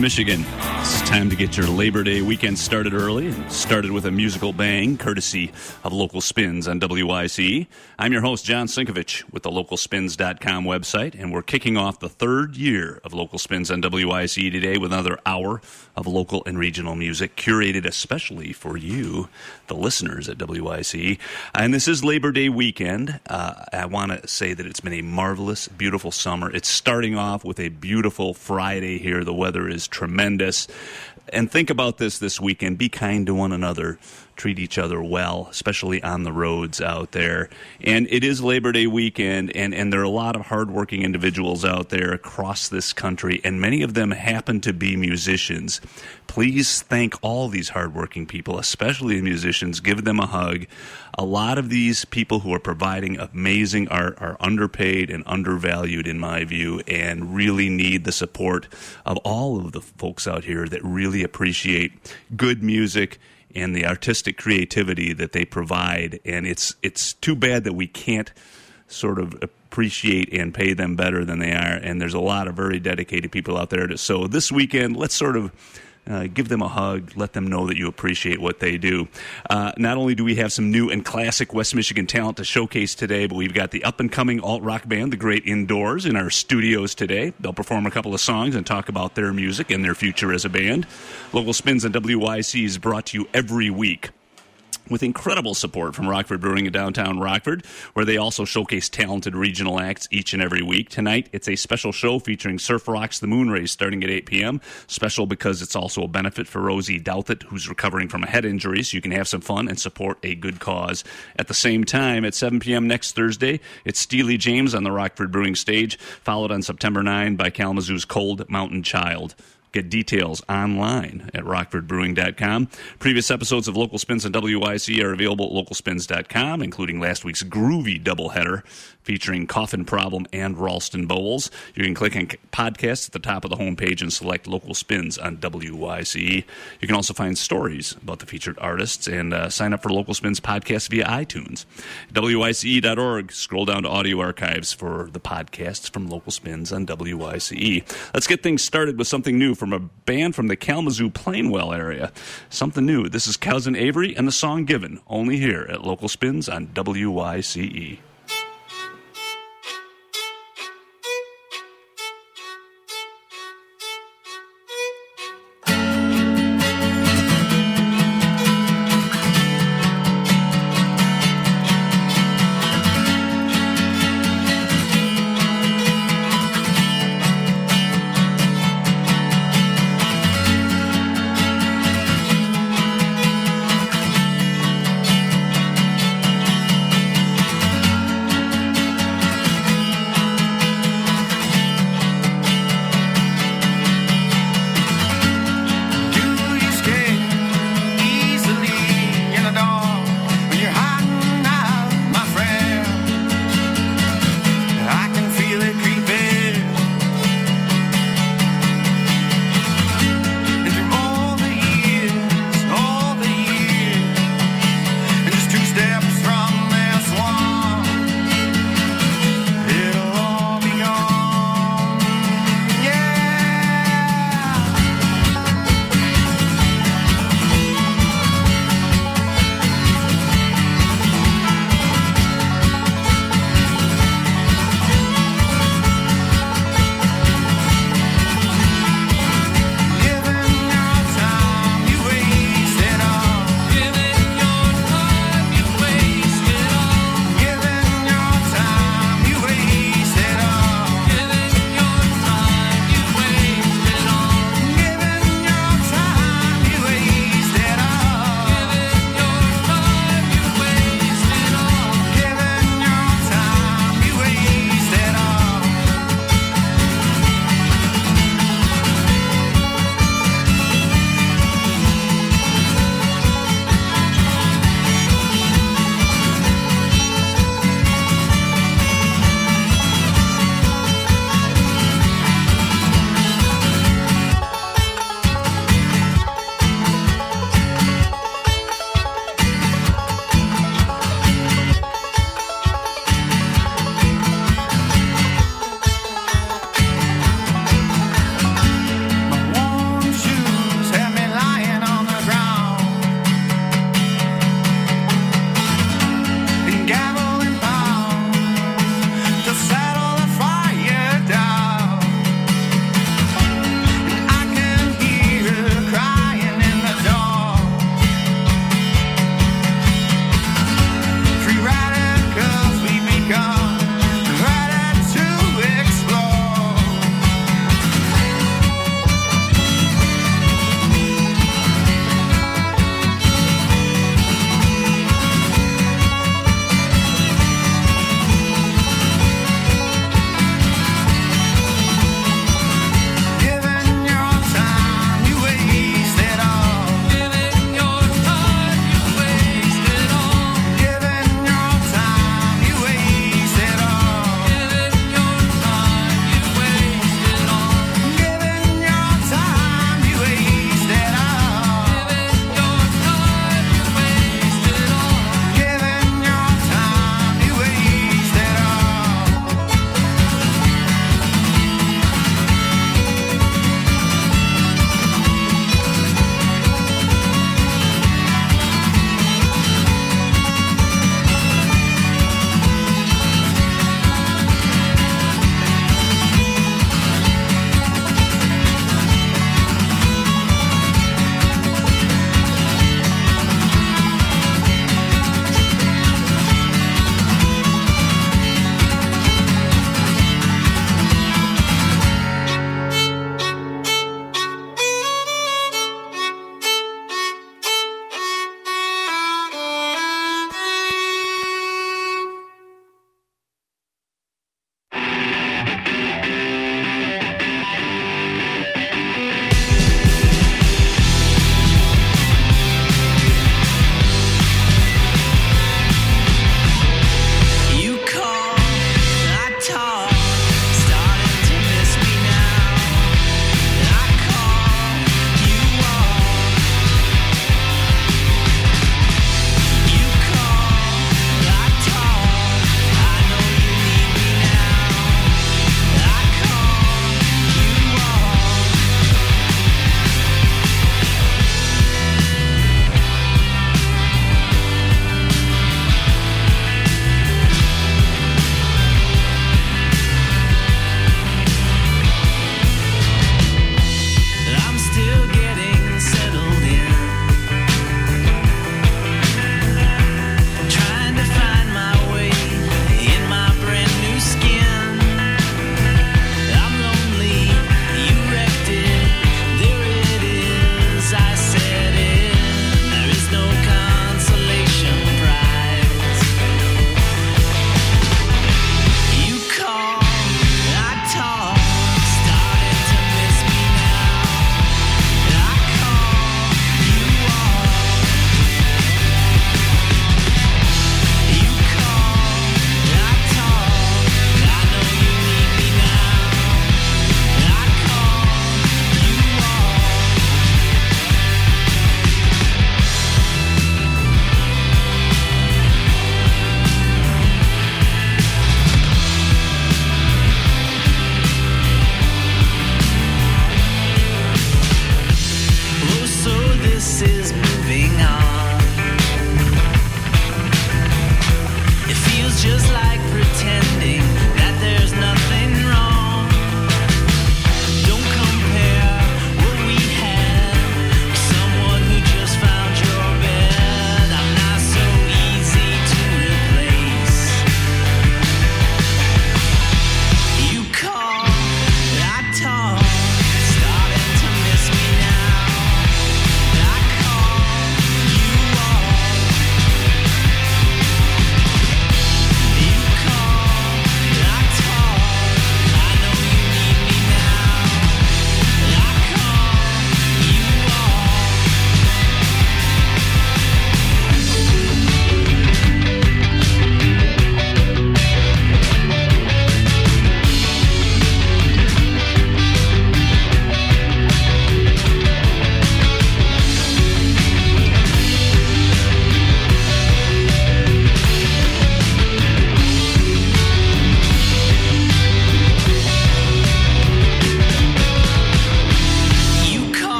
Michigan. Time to get your Labor Day weekend started early and started with a musical bang, courtesy of Local Spins on WYCE. I'm your host, John Sinkovich, with the localspins.com website, and we're kicking off the third year of Local Spins on WYCE today with another hour of local and regional music curated especially for you, the listeners at WYCE. And this is Labor Day weekend. Uh, I want to say that it's been a marvelous, beautiful summer. It's starting off with a beautiful Friday here. The weather is tremendous. And think about this this weekend. Be kind to one another treat each other well, especially on the roads out there. And it is Labor Day weekend, and, and there are a lot of hardworking individuals out there across this country, and many of them happen to be musicians. Please thank all these hardworking people, especially the musicians. Give them a hug. A lot of these people who are providing amazing art are underpaid and undervalued, in my view, and really need the support of all of the folks out here that really appreciate good music and the artistic creativity that they provide. And it's it's too bad that we can't sort of appreciate and pay them better than they are. And there's a lot of very dedicated people out there. To, so this weekend, let's sort of uh, give them a hug. Let them know that you appreciate what they do. Uh, not only do we have some new and classic West Michigan talent to showcase today, but we've got the up and coming alt rock band, The Great Indoors, in our studios today. They'll perform a couple of songs and talk about their music and their future as a band. Local Spins and WYCE is brought to you every week with incredible support from Rockford Brewing in downtown Rockford, where they also showcase talented regional acts each and every week. Tonight, it's a special show featuring Surf Rocks the Moon Moonrays starting at 8 p.m. Special because it's also a benefit for Rosie Douthit, who's recovering from a head injury, so you can have some fun and support a good cause. At the same time, at 7 p.m. next Thursday, it's Steely James on the Rockford Brewing stage, followed on September 9 by Kalamazoo's Cold Mountain Child. Get details online at rockfordbrewing.com. Previous episodes of Local Spins and WYCE are available at localspins.com, including last week's groovy doubleheader featuring Coffin Problem and Ralston Bowles. You can click on podcasts at the top of the homepage and select Local Spins on WYC. You can also find stories about the featured artists and uh, sign up for Local Spins podcast via iTunes. WYCE.org. Scroll down to audio archives for the podcasts from Local Spins on WYCE. Let's get things started with something new from a band from the Kalamazoo Plainwell area. Something new. This is Cousin Avery and the song Given, only here at Local Spins on WYCE.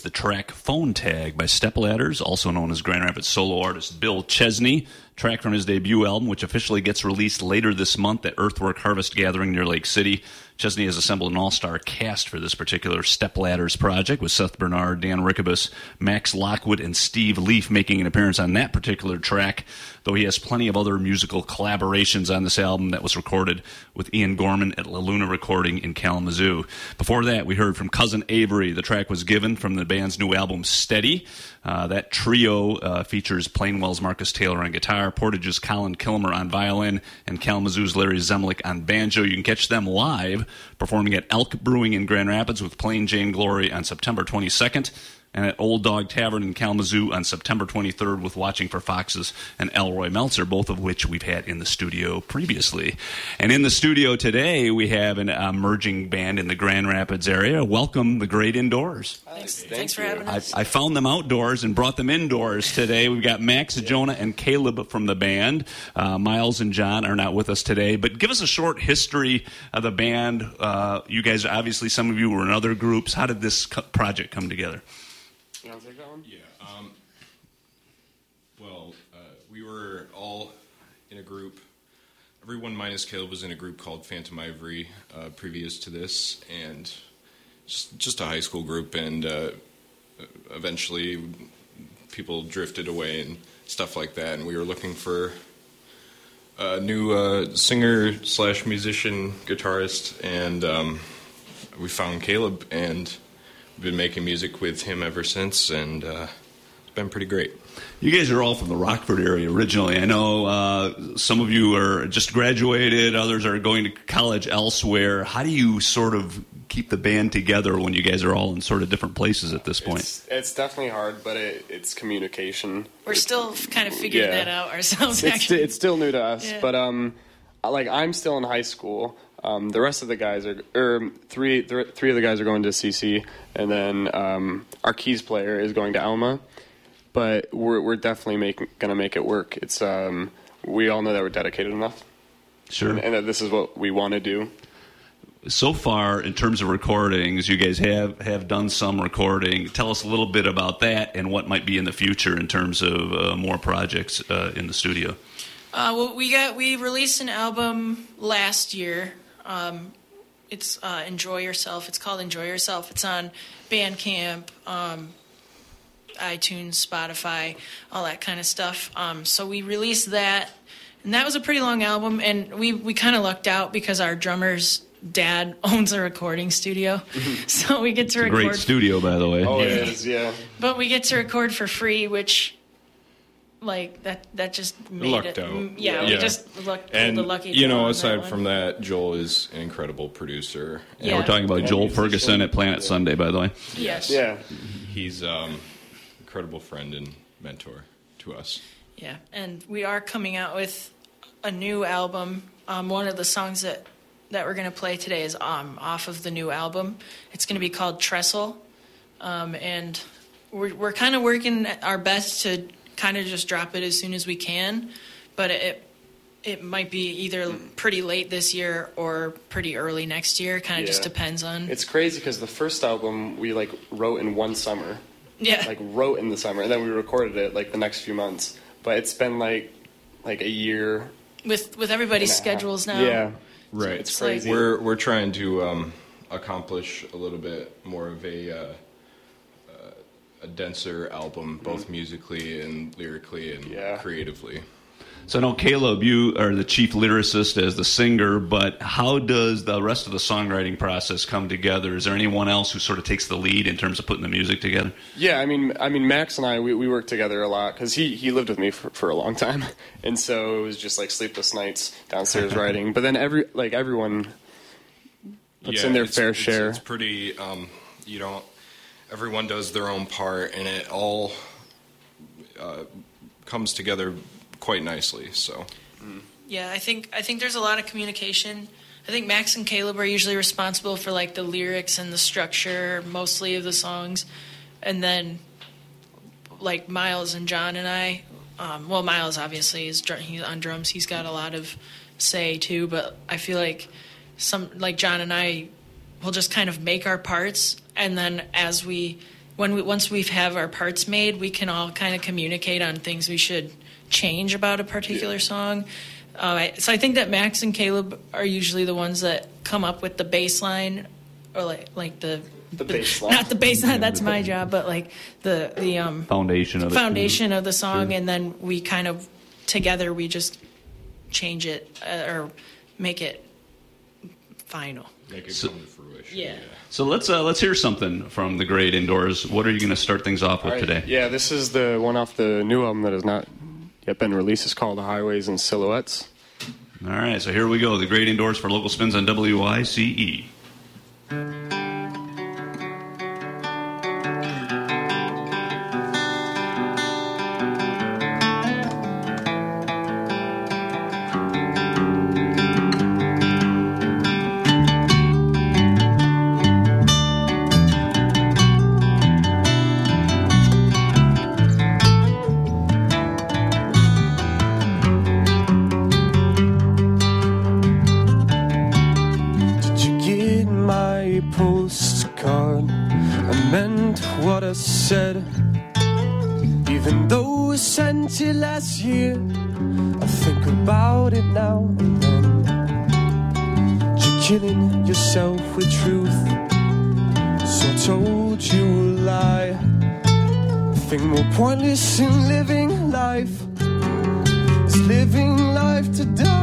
The track Phone Tag by Stepladders, also known as Grand Rapids solo artist Bill Chesney. Track from his debut album, which officially gets released later this month at Earthwork Harvest Gathering near Lake City. Chesney has assembled an all star cast for this particular Stepladders project, with Seth Bernard, Dan Rickabus, Max Lockwood, and Steve Leaf making an appearance on that particular track, though he has plenty of other musical collaborations on this album that was recorded with Ian Gorman at La Luna Recording in Kalamazoo. Before that, we heard from Cousin Avery. The track was given from the band's new album, Steady. Uh, that trio uh, features Plainwell's Marcus Taylor on guitar, Portage's Colin Kilmer on violin, and Kalamazoo's Larry Zemlik on banjo. You can catch them live performing at Elk Brewing in Grand Rapids with Plain Jane Glory on September 22nd and at Old Dog Tavern in Kalamazoo on September 23rd with Watching for Foxes and Elroy Meltzer, both of which we've had in the studio previously. And in the studio today, we have an emerging band in the Grand Rapids area. Welcome, the Great Indoors. Thanks, thanks for having I, us. I found them outdoors and brought them indoors today. We've got Max, Jonah, and Caleb from the band. Uh, Miles and John are not with us today, but give us a short history of the band. Uh, you guys, obviously, some of you were in other groups. How did this co- project come together? You want to take that one? Yeah. Um, well, uh, we were all in a group. Everyone minus Caleb was in a group called Phantom Ivory uh, previous to this, and just, just a high school group. And uh, eventually, people drifted away and stuff like that. And we were looking for a new uh, singer slash musician guitarist, and um, we found Caleb and been making music with him ever since, and uh, it's been pretty great. You guys are all from the Rockford area originally. I know uh, some of you are just graduated, others are going to college elsewhere. How do you sort of keep the band together when you guys are all in sort of different places at this point? It's, it's definitely hard, but it, it's communication. We're still kind of figuring Yeah. that out ourselves. It's, actually, it's still new to us, Yeah. but um, like I'm still in high school. Um, the rest of the guys are, or three, th- three of the guys are going to CC, and then um, our keys player is going to Alma. But we're we're definitely making gonna make it work. It's um, we all know that we're dedicated enough, Sure. and, and that this is what we want to do. so far in terms of recordings you guys have have done some recording tell us a little bit about that and what might be in the future in terms of uh, more projects uh, in the studio uh, well, we got we released an album last year. Um, it's uh, Enjoy Yourself. It's called Enjoy Yourself. It's on Bandcamp, um, iTunes, Spotify, all that kind of stuff. Um, so we released that, and that was a pretty long album. And we we kind of lucked out because our drummer's dad owns a recording studio, so we get to record. great studio by the way Oh, it is, yeah. But we get to record for free, which, like that, that just made Lucked it. out. mm, Yeah, we just looked And the lucky. you know, aside that from one. that, Joel is an incredible producer. And Yeah. we're talking about And joel ferguson at planet sunday by the way yes, Yeah, He's um, incredible friend and mentor to us. Yeah, and we are coming out with a new album. Um, one of the songs that that we're going to play today is um, off of the new album. It's going to be called Trestle, um, and we're we're kind of working our best to kind of just drop it as soon as we can, but it it might be either pretty late this year or pretty early next year. Kind of just depends on It's crazy because the first album we like wrote in one summer, yeah. like wrote in the summer, and then we recorded it like the next few months. But it's been like like a year. with with everybody's and a half. schedules now. Yeah, Right. it's It's like- crazy. We're we're trying to um, accomplish a little bit more of a uh, a denser album, both musically and lyrically and Yeah. creatively. So I know Caleb, you are the chief lyricist as the singer, but how does the rest of the songwriting process come together? Is there anyone else who sort of takes the lead in terms of putting the music together? Yeah, I mean, I mean, Max and I we, we worked together a lot because he he lived with me for, for a long time, and so it was just like sleepless nights downstairs writing. But then every like everyone puts in their it's- fair it's- share. It's pretty. Um, you don't. Everyone does their own part, and it all uh, comes together quite nicely. So Yeah, I think I think there's a lot of communication. I think Max and Caleb are usually responsible for like the lyrics and the structure mostly of the songs, and then like Miles and John and I. Um, well, Miles obviously is dr- he's on drums. He's got a lot of say too, but I feel like some like John and I will just kind of make our parts, and then as we when we once we have our parts made, we can all kind of communicate on things we should change about a particular song. Uh, so I think that Max and Caleb are usually the ones that come up with the baseline, or like like the The bass line. not the bass line. That's my job, but like the the um Foundation of it. foundation of the song, Sure. and then we kind of together we just change it uh, or make it final. make it So- come to fruition. Yeah. So let's uh, let's hear something from the great indoors. What are you going to start things off with right, today? Yeah, this is the one off the new album that has not yet been released. It's called Highways and Silhouettes. All right, so here we go. The great indoors for local spins on WYCE. Though I sent it last year, I think about it now and then. You're killing yourself with truth, so I told you a lie. The thing more pointless in living life is living life to die.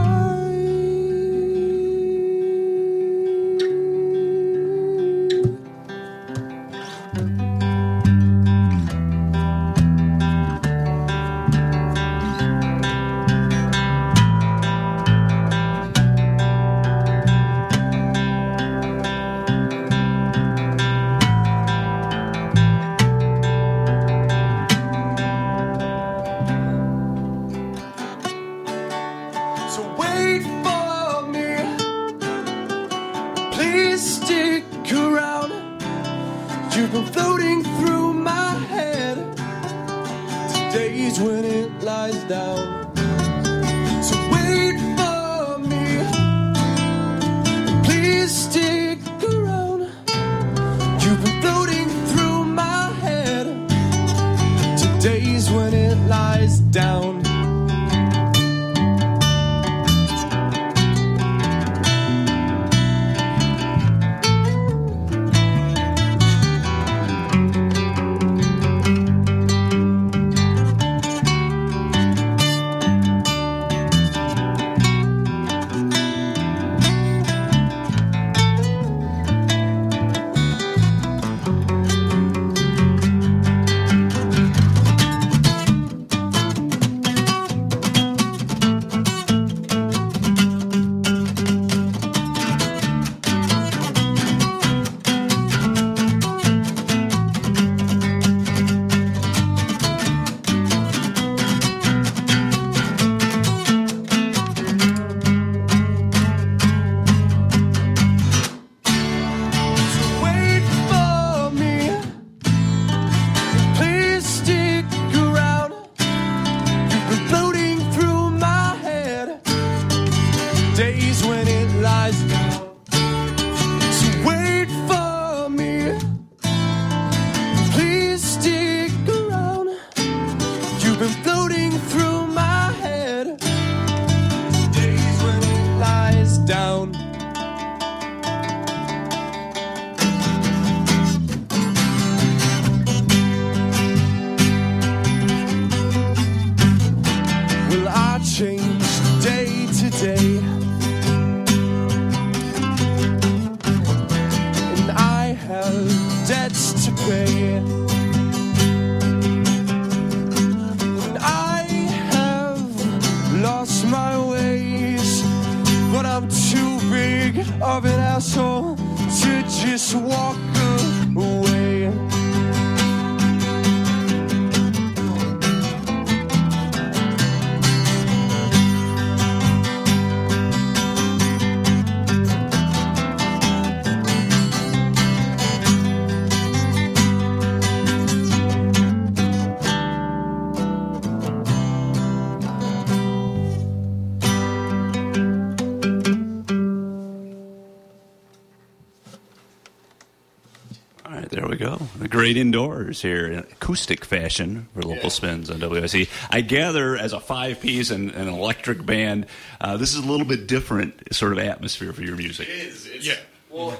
The great indoors here in acoustic fashion for local Yeah. spins on WYCE. I gather as a five piece and an electric band, uh, this is a little bit different sort of atmosphere for your music. is. It's, Yeah. Well,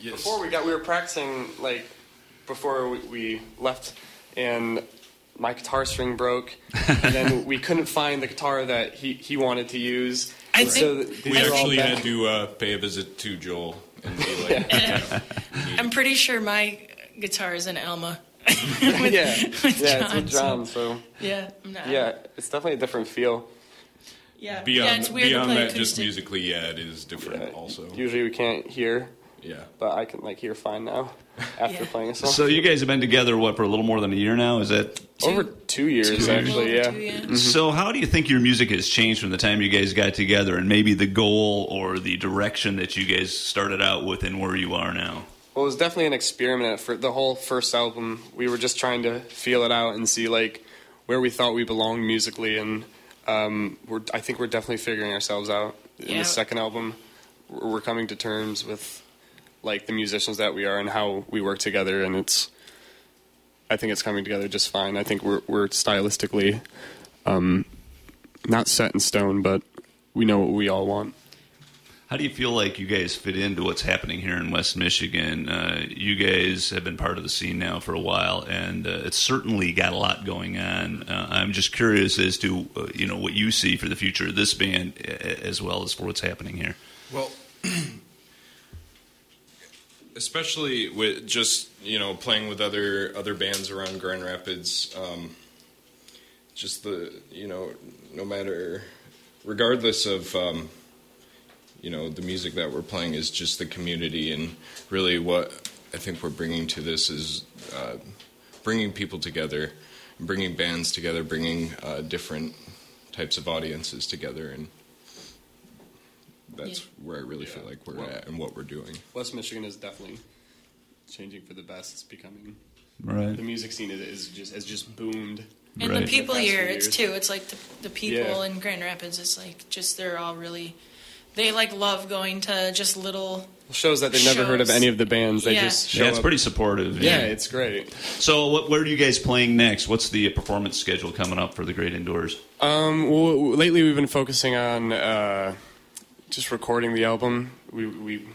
Yes. before we got, we were practicing like before we, we left, and my guitar string broke, and then we couldn't find the guitar that he, he wanted to use. I And think- so we actually had to uh, pay a visit to Joel and be like, you know, I'm pretty sure my guitar is an Alma. with, yeah, with yeah, it's with John. So Yeah, I'm yeah, it's definitely a different feel. yeah. beyond, yeah, it's weird beyond play that, just musically, yeah, it is different Yeah, also. Usually we can't hear, Yeah. but I can like hear fine now after Yeah. playing a song. So you guys have been together what for a little more than a year now? Is that over two years Two- actually. Yeah. two, yeah. Mm-hmm. so? How do you think your music has changed from the time you guys got together, and maybe the goal or the direction that you guys started out with, and where you are now? Well, it was definitely an experiment for the whole first album. We were just trying to feel it out and see like where we thought we belonged musically, and um, we're I think we're definitely figuring ourselves out. In Yeah. the second album, we're we're coming to terms with like the musicians that we are and how we work together, and it's I think it's coming together just fine. I think we're we're stylistically um, not set in stone, but we know what we all want. How do you feel like you guys fit into what's happening here in West Michigan? Uh, you guys have been part of the scene now for a while, and uh, it's certainly got a lot going on. Uh, I'm just curious as to uh, you know what you see for the future of this band, as well as for what's happening here. Well, especially with just you know playing with other other bands around Grand Rapids, um, just the you know no matter regardless of um, you know the music that we're playing is just the community and really what I think we're bringing to this is uh, bringing people together, bringing bands together, bringing uh, different types of audiences together and. That's where I really feel like we're Well- at and what we're doing. West Michigan is definitely changing for the best. It's becoming Right. the music scene is, is just has just boomed. And Right. the people The here, it's too. It's like the, the people Yeah. in Grand Rapids. It's like just they're all really, they like love going to just little. Shows that they've never heard of any of the bands. They Yeah. just show Yeah, it's up. pretty supportive. Yeah, it's great. So, what, where are you guys playing next? What's the performance schedule coming up for the Great Indoors? Um, well, lately we've been focusing on uh, just recording the album. We we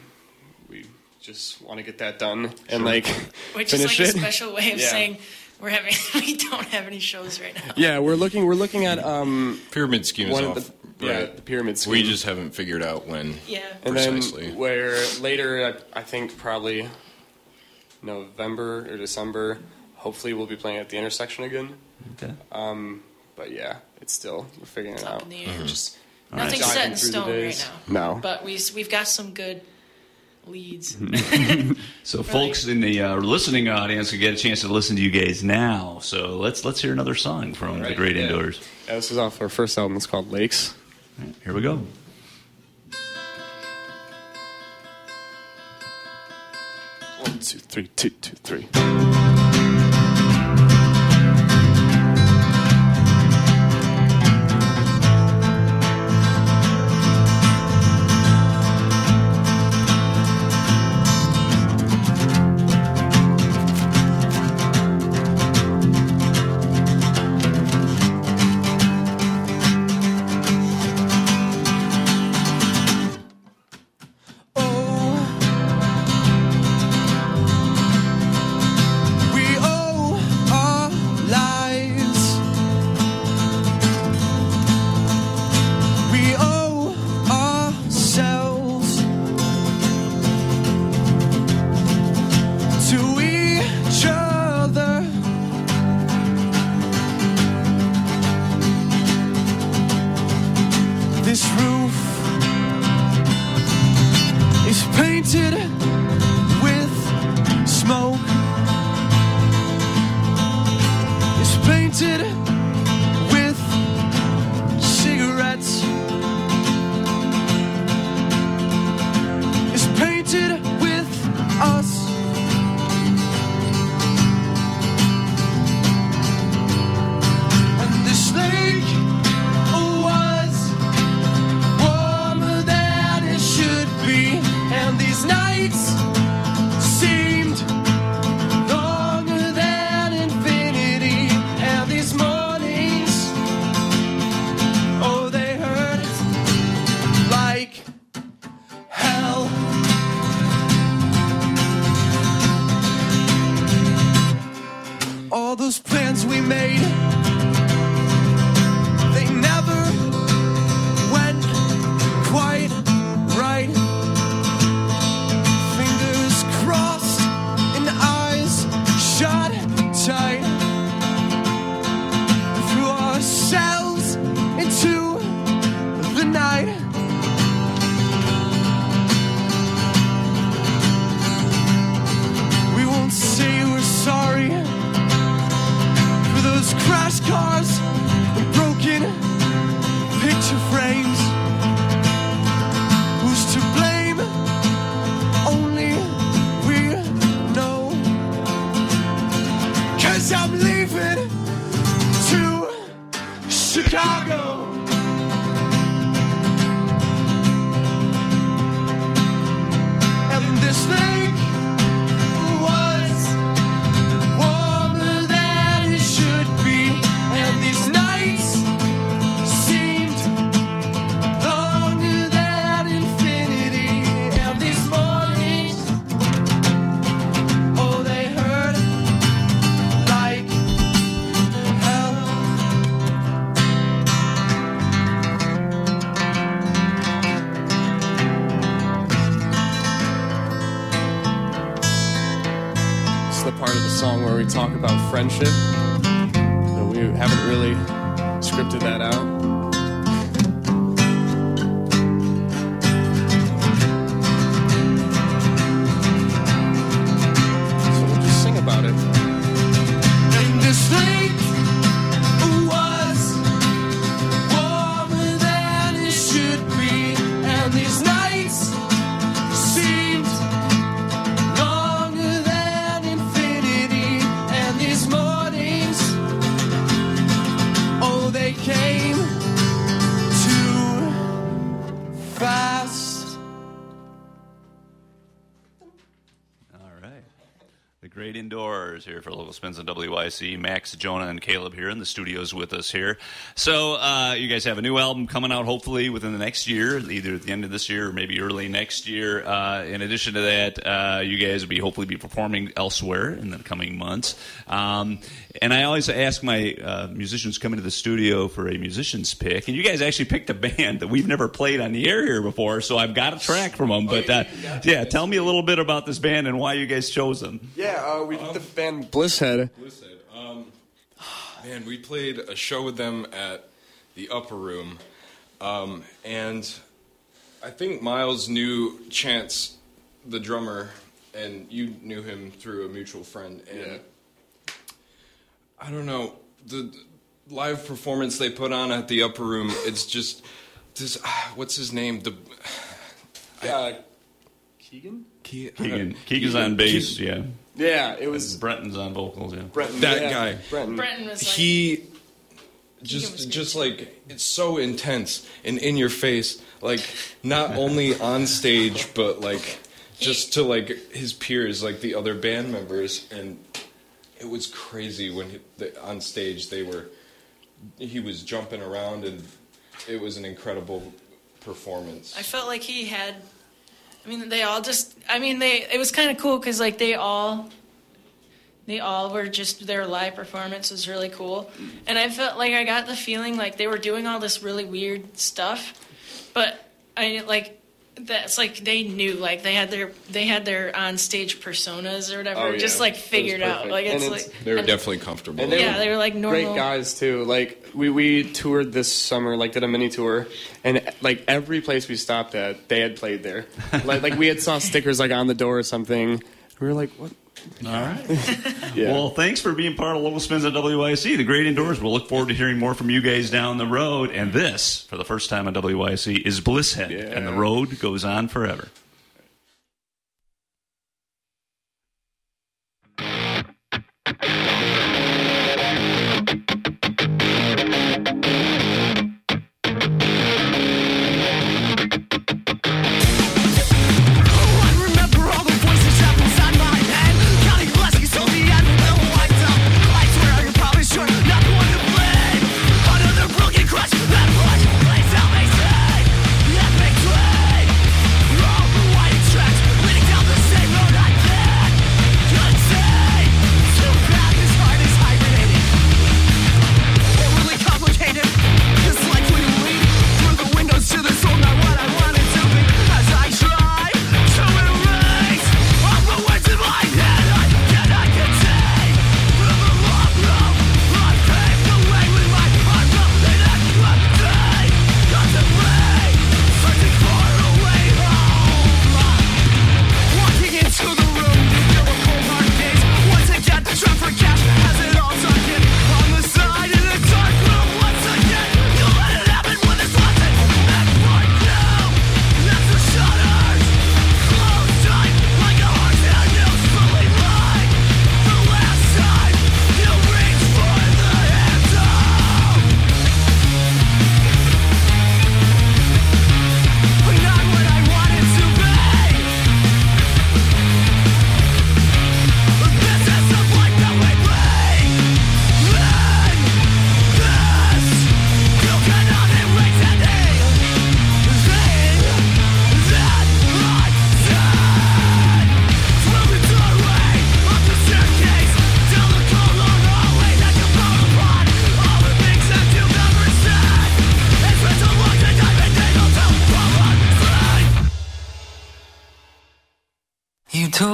we just want to get that done and like Which is like it. a special way of Yeah. saying we're having we don't have any shows right now. Yeah, we're looking we're looking at um Pyramid scheme is one off. Of yeah right. the pyramid scheme. We just haven't figured out when. Yeah. and precisely. then where later I, I think probably November or December. Hopefully we'll be playing at the intersection again. Okay. Um, but yeah, it's still we're figuring It's it up out. in the air. Just Nothing's Diving set in stone right now. No. But we we've got some good leads. So, folks in the uh, listening audience can get a chance to listen to you guys now. So, let's let's hear another song from the Great yeah. Indoors. Yeah, this is off our first album. It's called Lakes. Right, here we go. One, two, three, two, two, three. Indoors here spins on WYCE. Max, Jonah, and Caleb here in the studios with us here. So uh, you guys have a new album coming out hopefully within the next year, either at the end of this year or maybe early next year. Uh, in addition to that, uh, you guys will be hopefully be performing elsewhere in the coming months. Um, and I always ask my uh, musicians coming to the studio for a musician's pick, and you guys actually picked a band that we've never played on the air here before, so I've got a track from them. But uh, yeah, tell me a little bit about this band and why you guys chose them. Yeah, uh, we did the band Blisshead. Listen, um, man, we played a show with them at the Upper Room, um, and I think Miles knew Chance, the drummer, and you knew him through a mutual friend. And I don't know the live performance they put on at the Upper Room. It's just this. What's his name? The Uh, Keegan? Keegan, Keegan's on bass, yeah. Yeah, it was Brenton's on vocals, yeah. Brenton. That yeah, guy. Brenton. Brenton was like, he just good. just like it's so intense and in your face like not only on stage but like just to like his peers like the other band members and it was crazy when he, the, on stage they were he was jumping around and it was an incredible performance I felt like he had. I mean, they all just. I mean, they. It was kind of cool because like they all. They all were just their live performance was really cool, and I felt like I got the feeling like they were doing all this really weird stuff, but I like that's like they knew like they had their they had their on stage personas or whatever Oh, yeah. just like It was figured out perfect. like And it's, it's- like they were definitely comfortable And they yeah they were like normal great guys too. Like we we toured this summer, like did a mini tour, and like every place we stopped at, they had played there. like like we had saw stickers like on the door or something. We were like, what? All right. Yeah. Well, thanks for being part of Local Spins at WYCE, the great indoors. We'll look forward to hearing more from you guys down the road. And this, for the first time on WYCE, is Blisshead. Yeah. And the road goes on forever.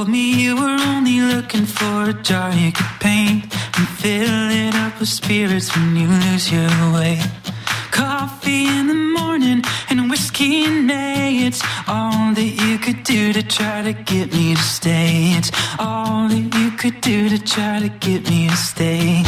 Told me you were only looking for a jar you could paint and fill it up with spirits when you lose your way. Coffee in the morning and whiskey in May. It's all that you could do to try to get me to stay. It's all that you could do to try to get me to stay.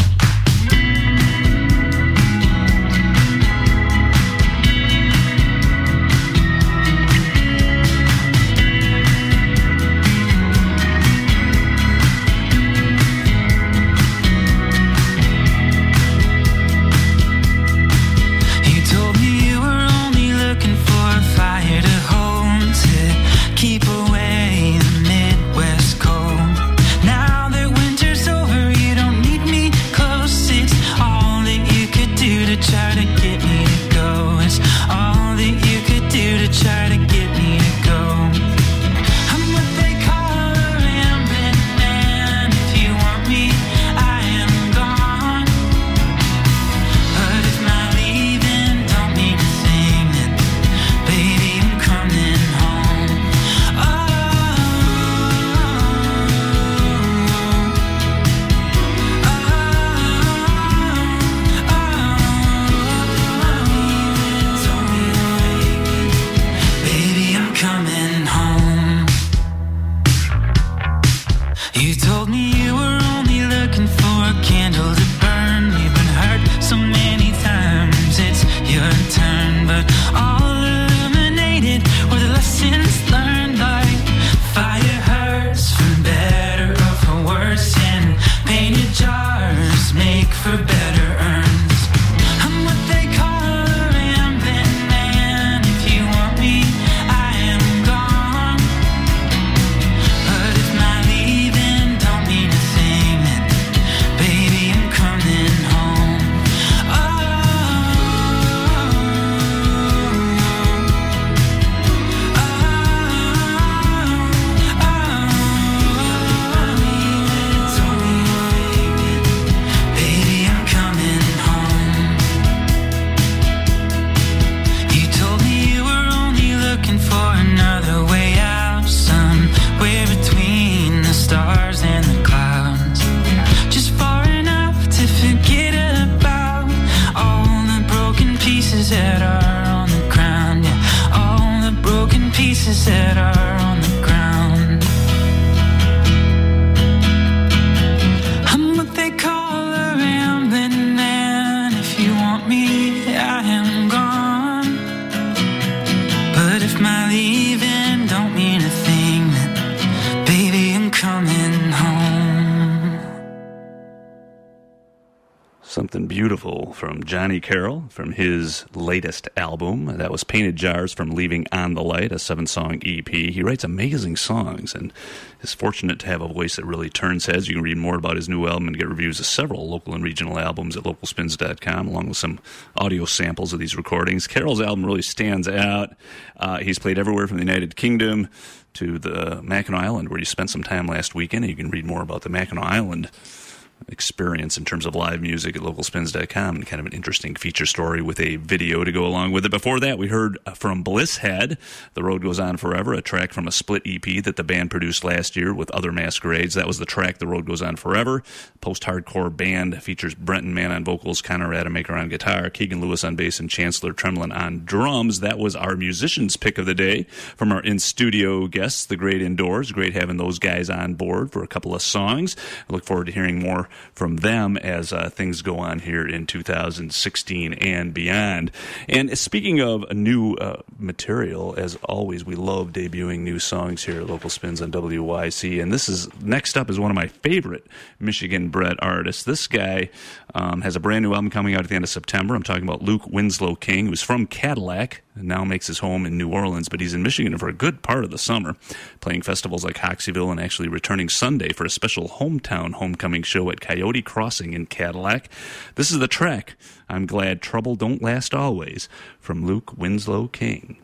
Carroll from his latest album. That was Painted Jars from Leaving on the Light, a seven song EP. He writes amazing songs and is fortunate to have a voice that really turns heads. You can read more about his new album and get reviews of several local and regional albums at localspins.com, along with some audio samples of these recordings. Carroll's album really stands out. Uh, he's played everywhere from the United Kingdom to the Mackinac Island, where you spent some time last weekend. And you can read more about the Mackinac Island experience in terms of live music at localspins.com and kind of an interesting feature story with a video to go along with it. Before that, we heard from Blisshead, The Road Goes On Forever, a track from a split EP that the band produced last year with other masquerades. That was the track The Road Goes On Forever. Post hardcore band features Brenton Mann on vocals, Connor Rademacher on guitar, Keegan Lewis on bass, and Chancellor Tremlin on drums. That was our musicians pick of the day from our in studio guests, The Great Indoors. Great having those guys on board for a couple of songs. I look forward to hearing more from them as uh, things go on here in 2016 and beyond. And speaking of new uh, material, as always, we love debuting new songs here at Local Spins on WYCE. And this is next up is one of my favorite Michigan bred artists. This guy um, has a brand new album coming out at the end of September. I'm talking about Luke Winslow King, who's from Cadillac and now makes his home in New Orleans, but he's in Michigan for a good part of the summer, playing festivals like Hoxeyville and actually returning Sunday for a special hometown homecoming show at Coyote Crossing in Cadillac. This is the track, I'm Glad Trouble Don't Last Always, from Luke Winslow King.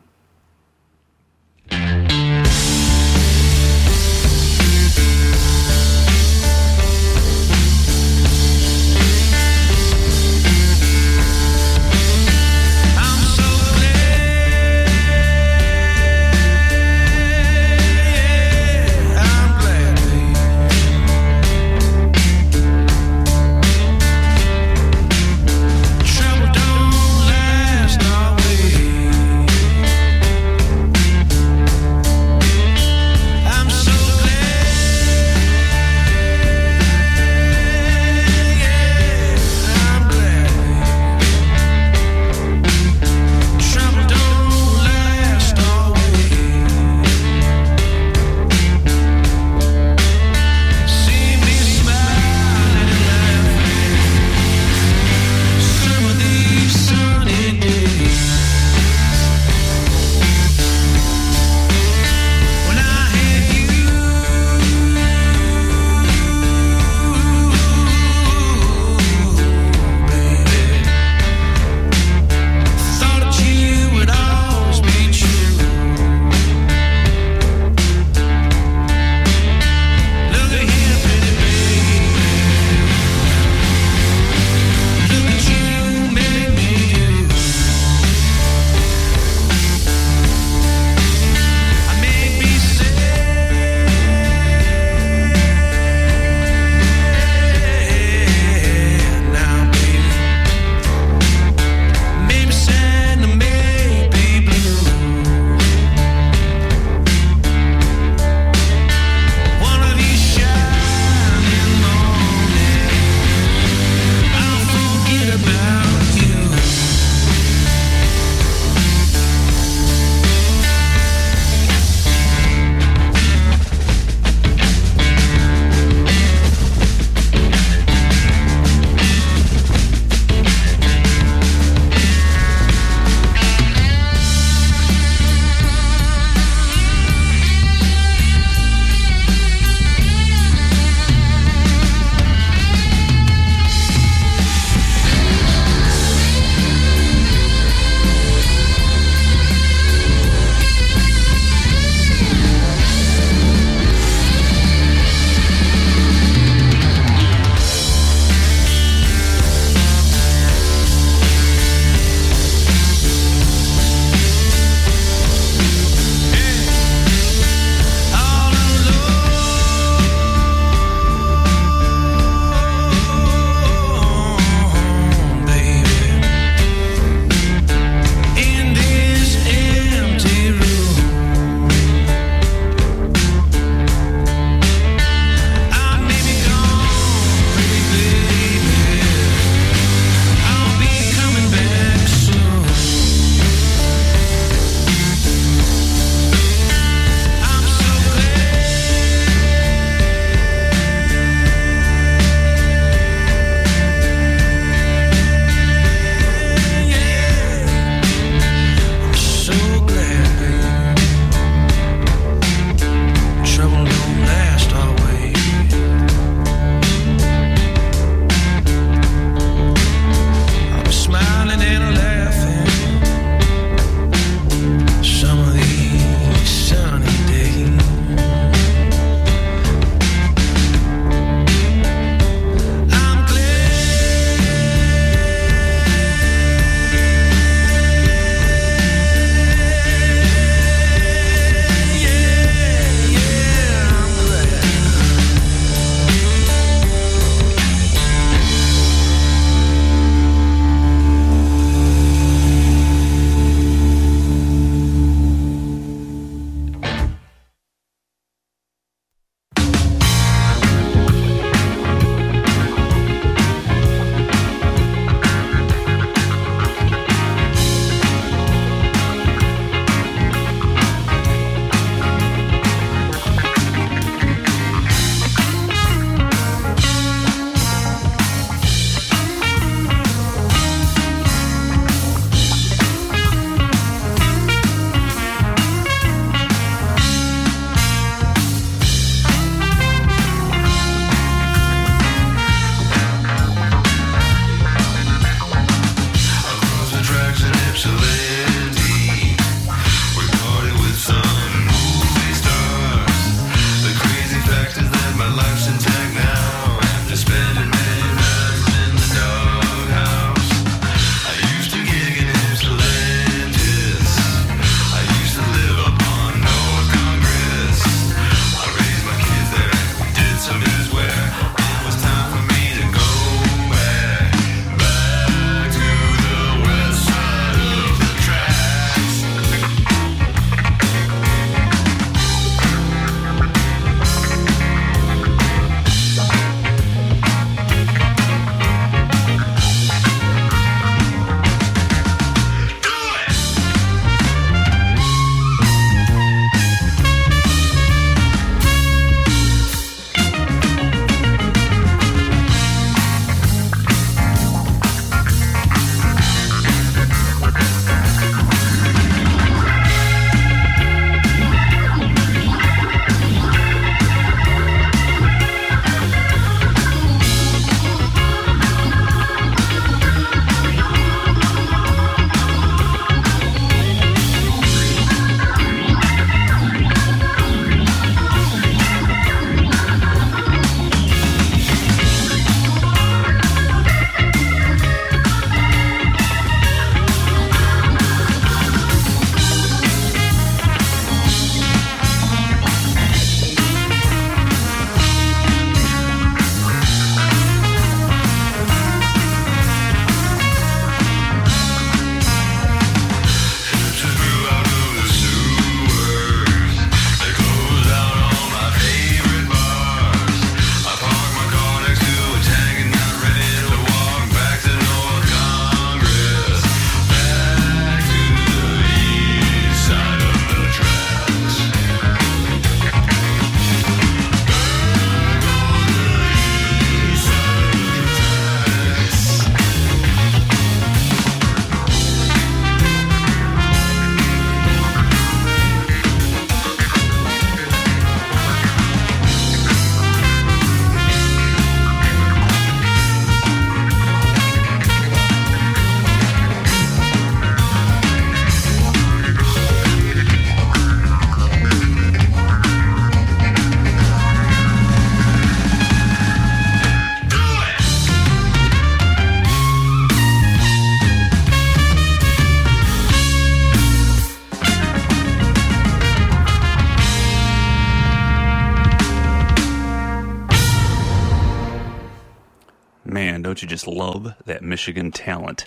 Michigan talent?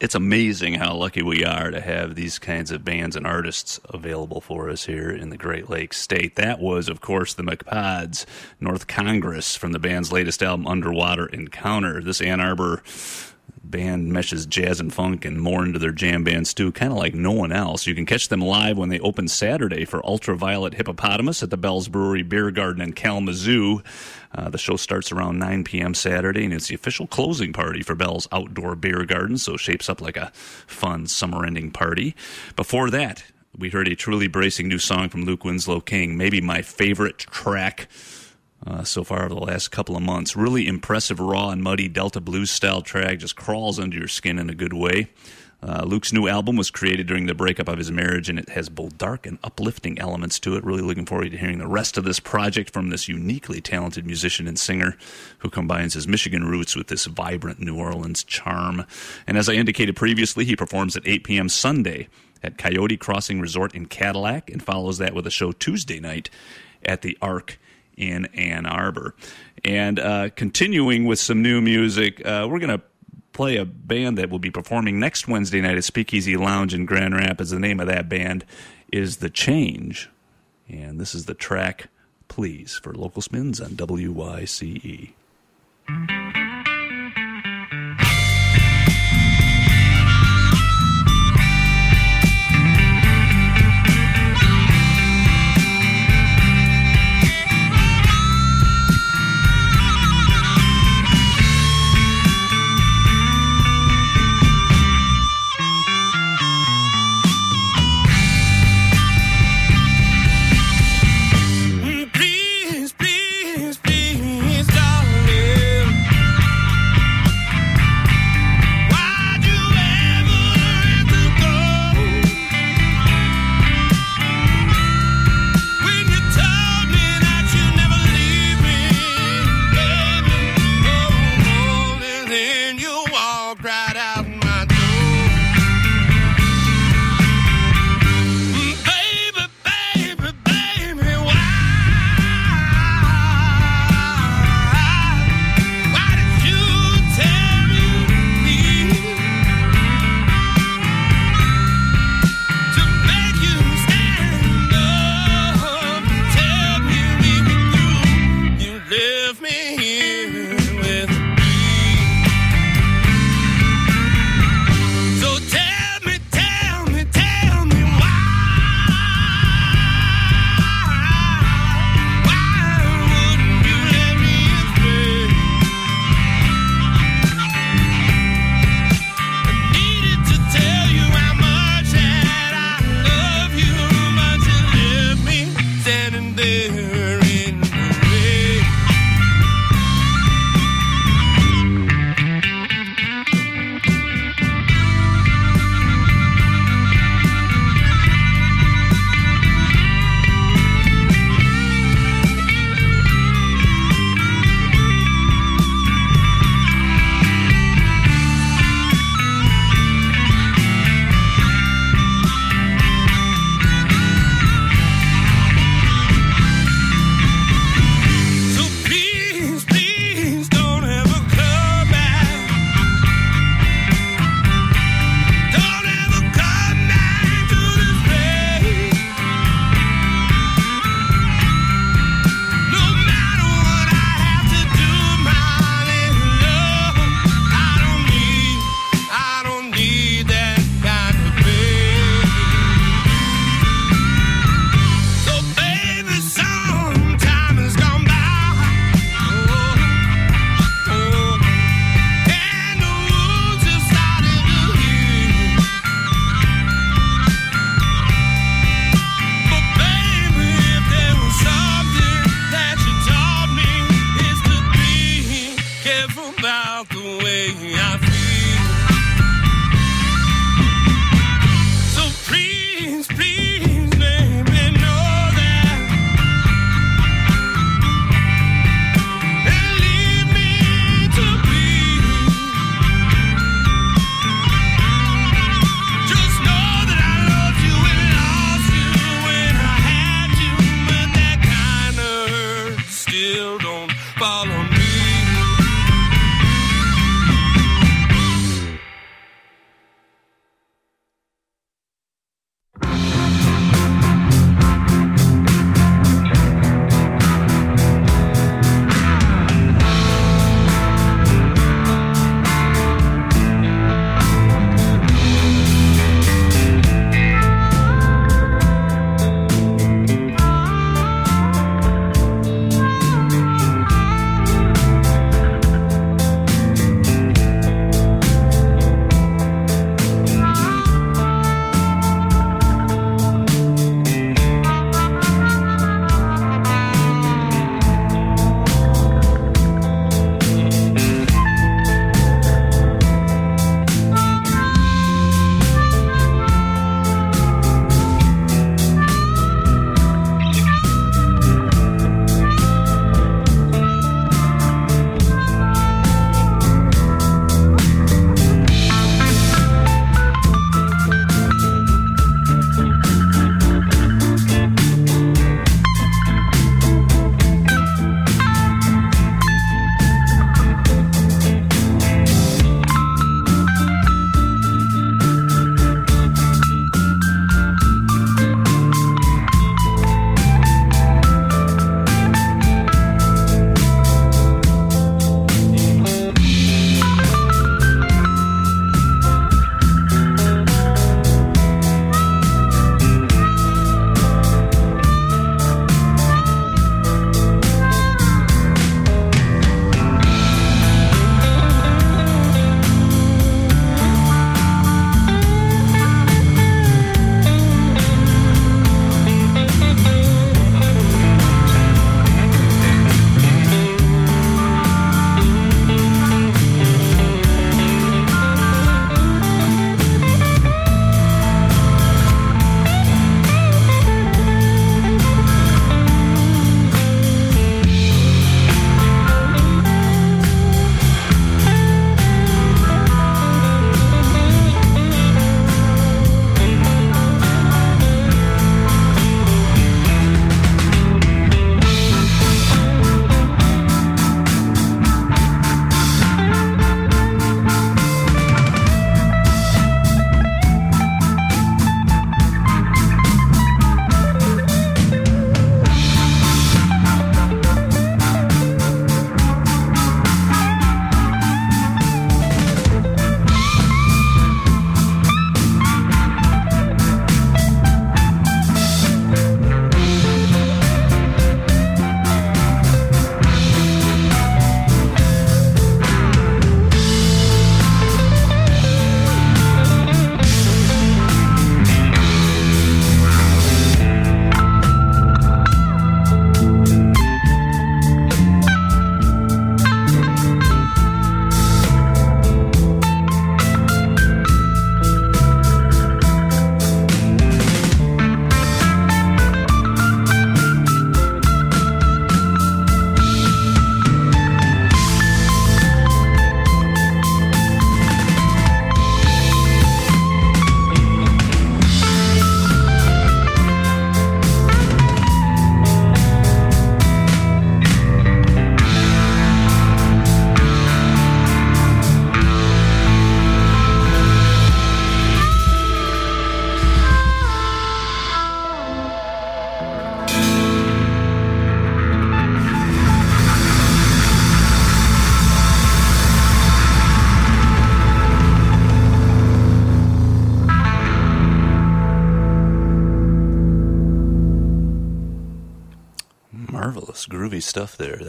It's amazing how lucky we are to have these kinds of bands and artists available for us here in the Great Lakes State. That was, of course, the Macpodz North Congress from the band's latest album, Underwater Encounter. This Ann Arbor band meshes jazz and funk and more into their jam bands too, kind of like no one else. You can catch them live when they open Saturday for Ultraviolet Hippopotamus at the Bell's Brewery Beer Garden in Kalamazoo. Uh, the show starts around 9 p.m. Saturday, and it's the official closing party for Bell's Outdoor Beer Garden, so shapes up like a fun summer ending party. Before that, we heard a truly bracing new song from Luke Winslow King, maybe my favorite track uh, so far over the last couple of months. Really impressive, raw and muddy Delta blues style track, just crawls under your skin in a good way. Uh, Luke's new album was created during the breakup of his marriage, and it has both dark and uplifting elements to it. Really looking forward to hearing the rest of this project from this uniquely talented musician and singer who combines his Michigan roots with this vibrant New Orleans charm. And as I indicated previously, he performs at 8 p.m. Sunday at Coyote Crossing Resort in Cadillac and follows that with a show Tuesday night at the Ark in Ann Arbor. And uh, continuing with some new music, uh, we're going to play a band that will be performing next Wednesday night at Speakeasy Lounge in Grand Rapids. The name of that band is The Change. And this is the track Please for Local Spins on WYCE.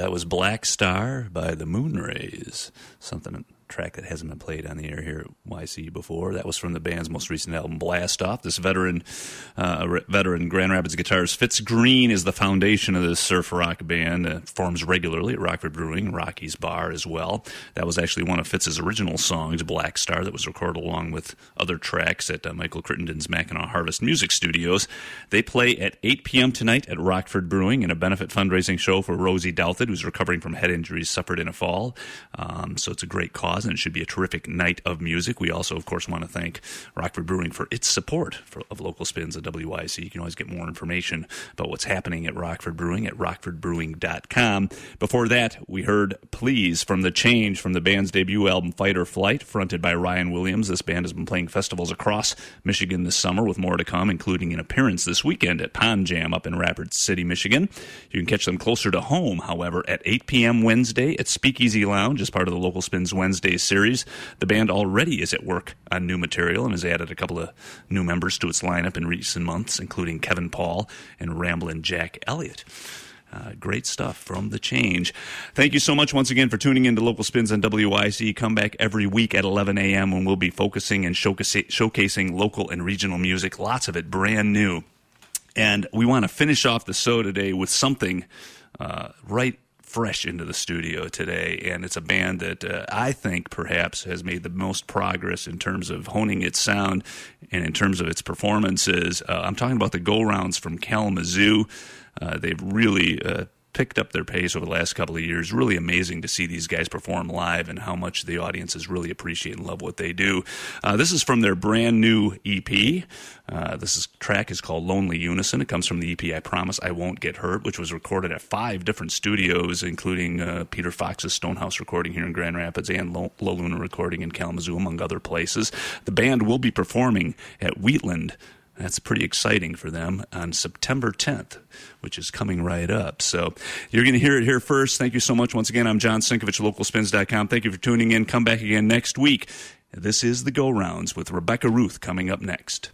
That was Black Star by the Moonrays. Something a track that hasn't been played on the air here at YC before. That was from the band's most recent album, Blast Off. This veteran, uh, veteran Grand Rapids guitarist Fitz Green is the foundation of this surf rock band. Uh, forms regularly at Rockford Brewing, Rocky's Bar as well. That was actually one of Fitz's original songs, Black Star, that was recorded along with other tracks at uh, Michael Crittenden's Mackinaw Harvest Music Studios. They play at 8 p.m. tonight at Rockford Brewing in a benefit fundraising show for Rosie Douthit, who's recovering from head injuries suffered in a fall. Um, so it's a great cause, and it should be a terrific night of music. We also, of course, want to thank Rockford Brewing for its support for, of local spins at WYCE. You can always get more information about what's happening at Rockford Brewing at rockfordbrewing.com. Before that, we heard Please from The Change from the band's debut album Fight or Flight, fronted by Ryan Williams. This band has been playing festivals across Michigan this summer with more to come, including an appearance this weekend at Pond Jam up in Rapid City, Michigan. You can catch them closer to home, however, at 8 p.m. Wednesday at Speakeasy Lounge as part of the Local Spins Wednesday series. The band already is at work on new material and has added a couple of new members to its lineup in recent months, including Kevin Paul and Ramblin' Jack Elliott. Uh, great stuff from The Change. Thank you so much once again for tuning in to Local Spins on WYCE. Come back every week at 11 a.m. when we'll be focusing and showcasing local and regional music, lots of it brand new. And we want to finish off the show today with something uh, right fresh into the studio today. And it's a band that uh, I think perhaps has made the most progress in terms of honing its sound and in terms of its performances. Uh, I'm talking about the go rounds from Kalamazoo. Uh, they've really uh, picked up their pace over the last couple of years. Really amazing to see these guys perform live and how much the audiences really appreciate and love what they do. Uh, this is from their brand new EP. Uh, this is, track is called Lonely Unison. It comes from the EP I Promise I Won't Get Hurt, which was recorded at five different studios, including uh, Peter Fox's Stonehouse recording here in Grand Rapids and La Luna recording in Kalamazoo, among other places. The band will be performing at Wheatland that's pretty exciting for them on September 10th, which is coming right up. So you're going to hear it here first. Thank you so much. Once again, I'm John Sinkevics, localspins.com. Thank you for tuning in. Come back again next week. This is the Go Rounds with Rebecca Ruth coming up next.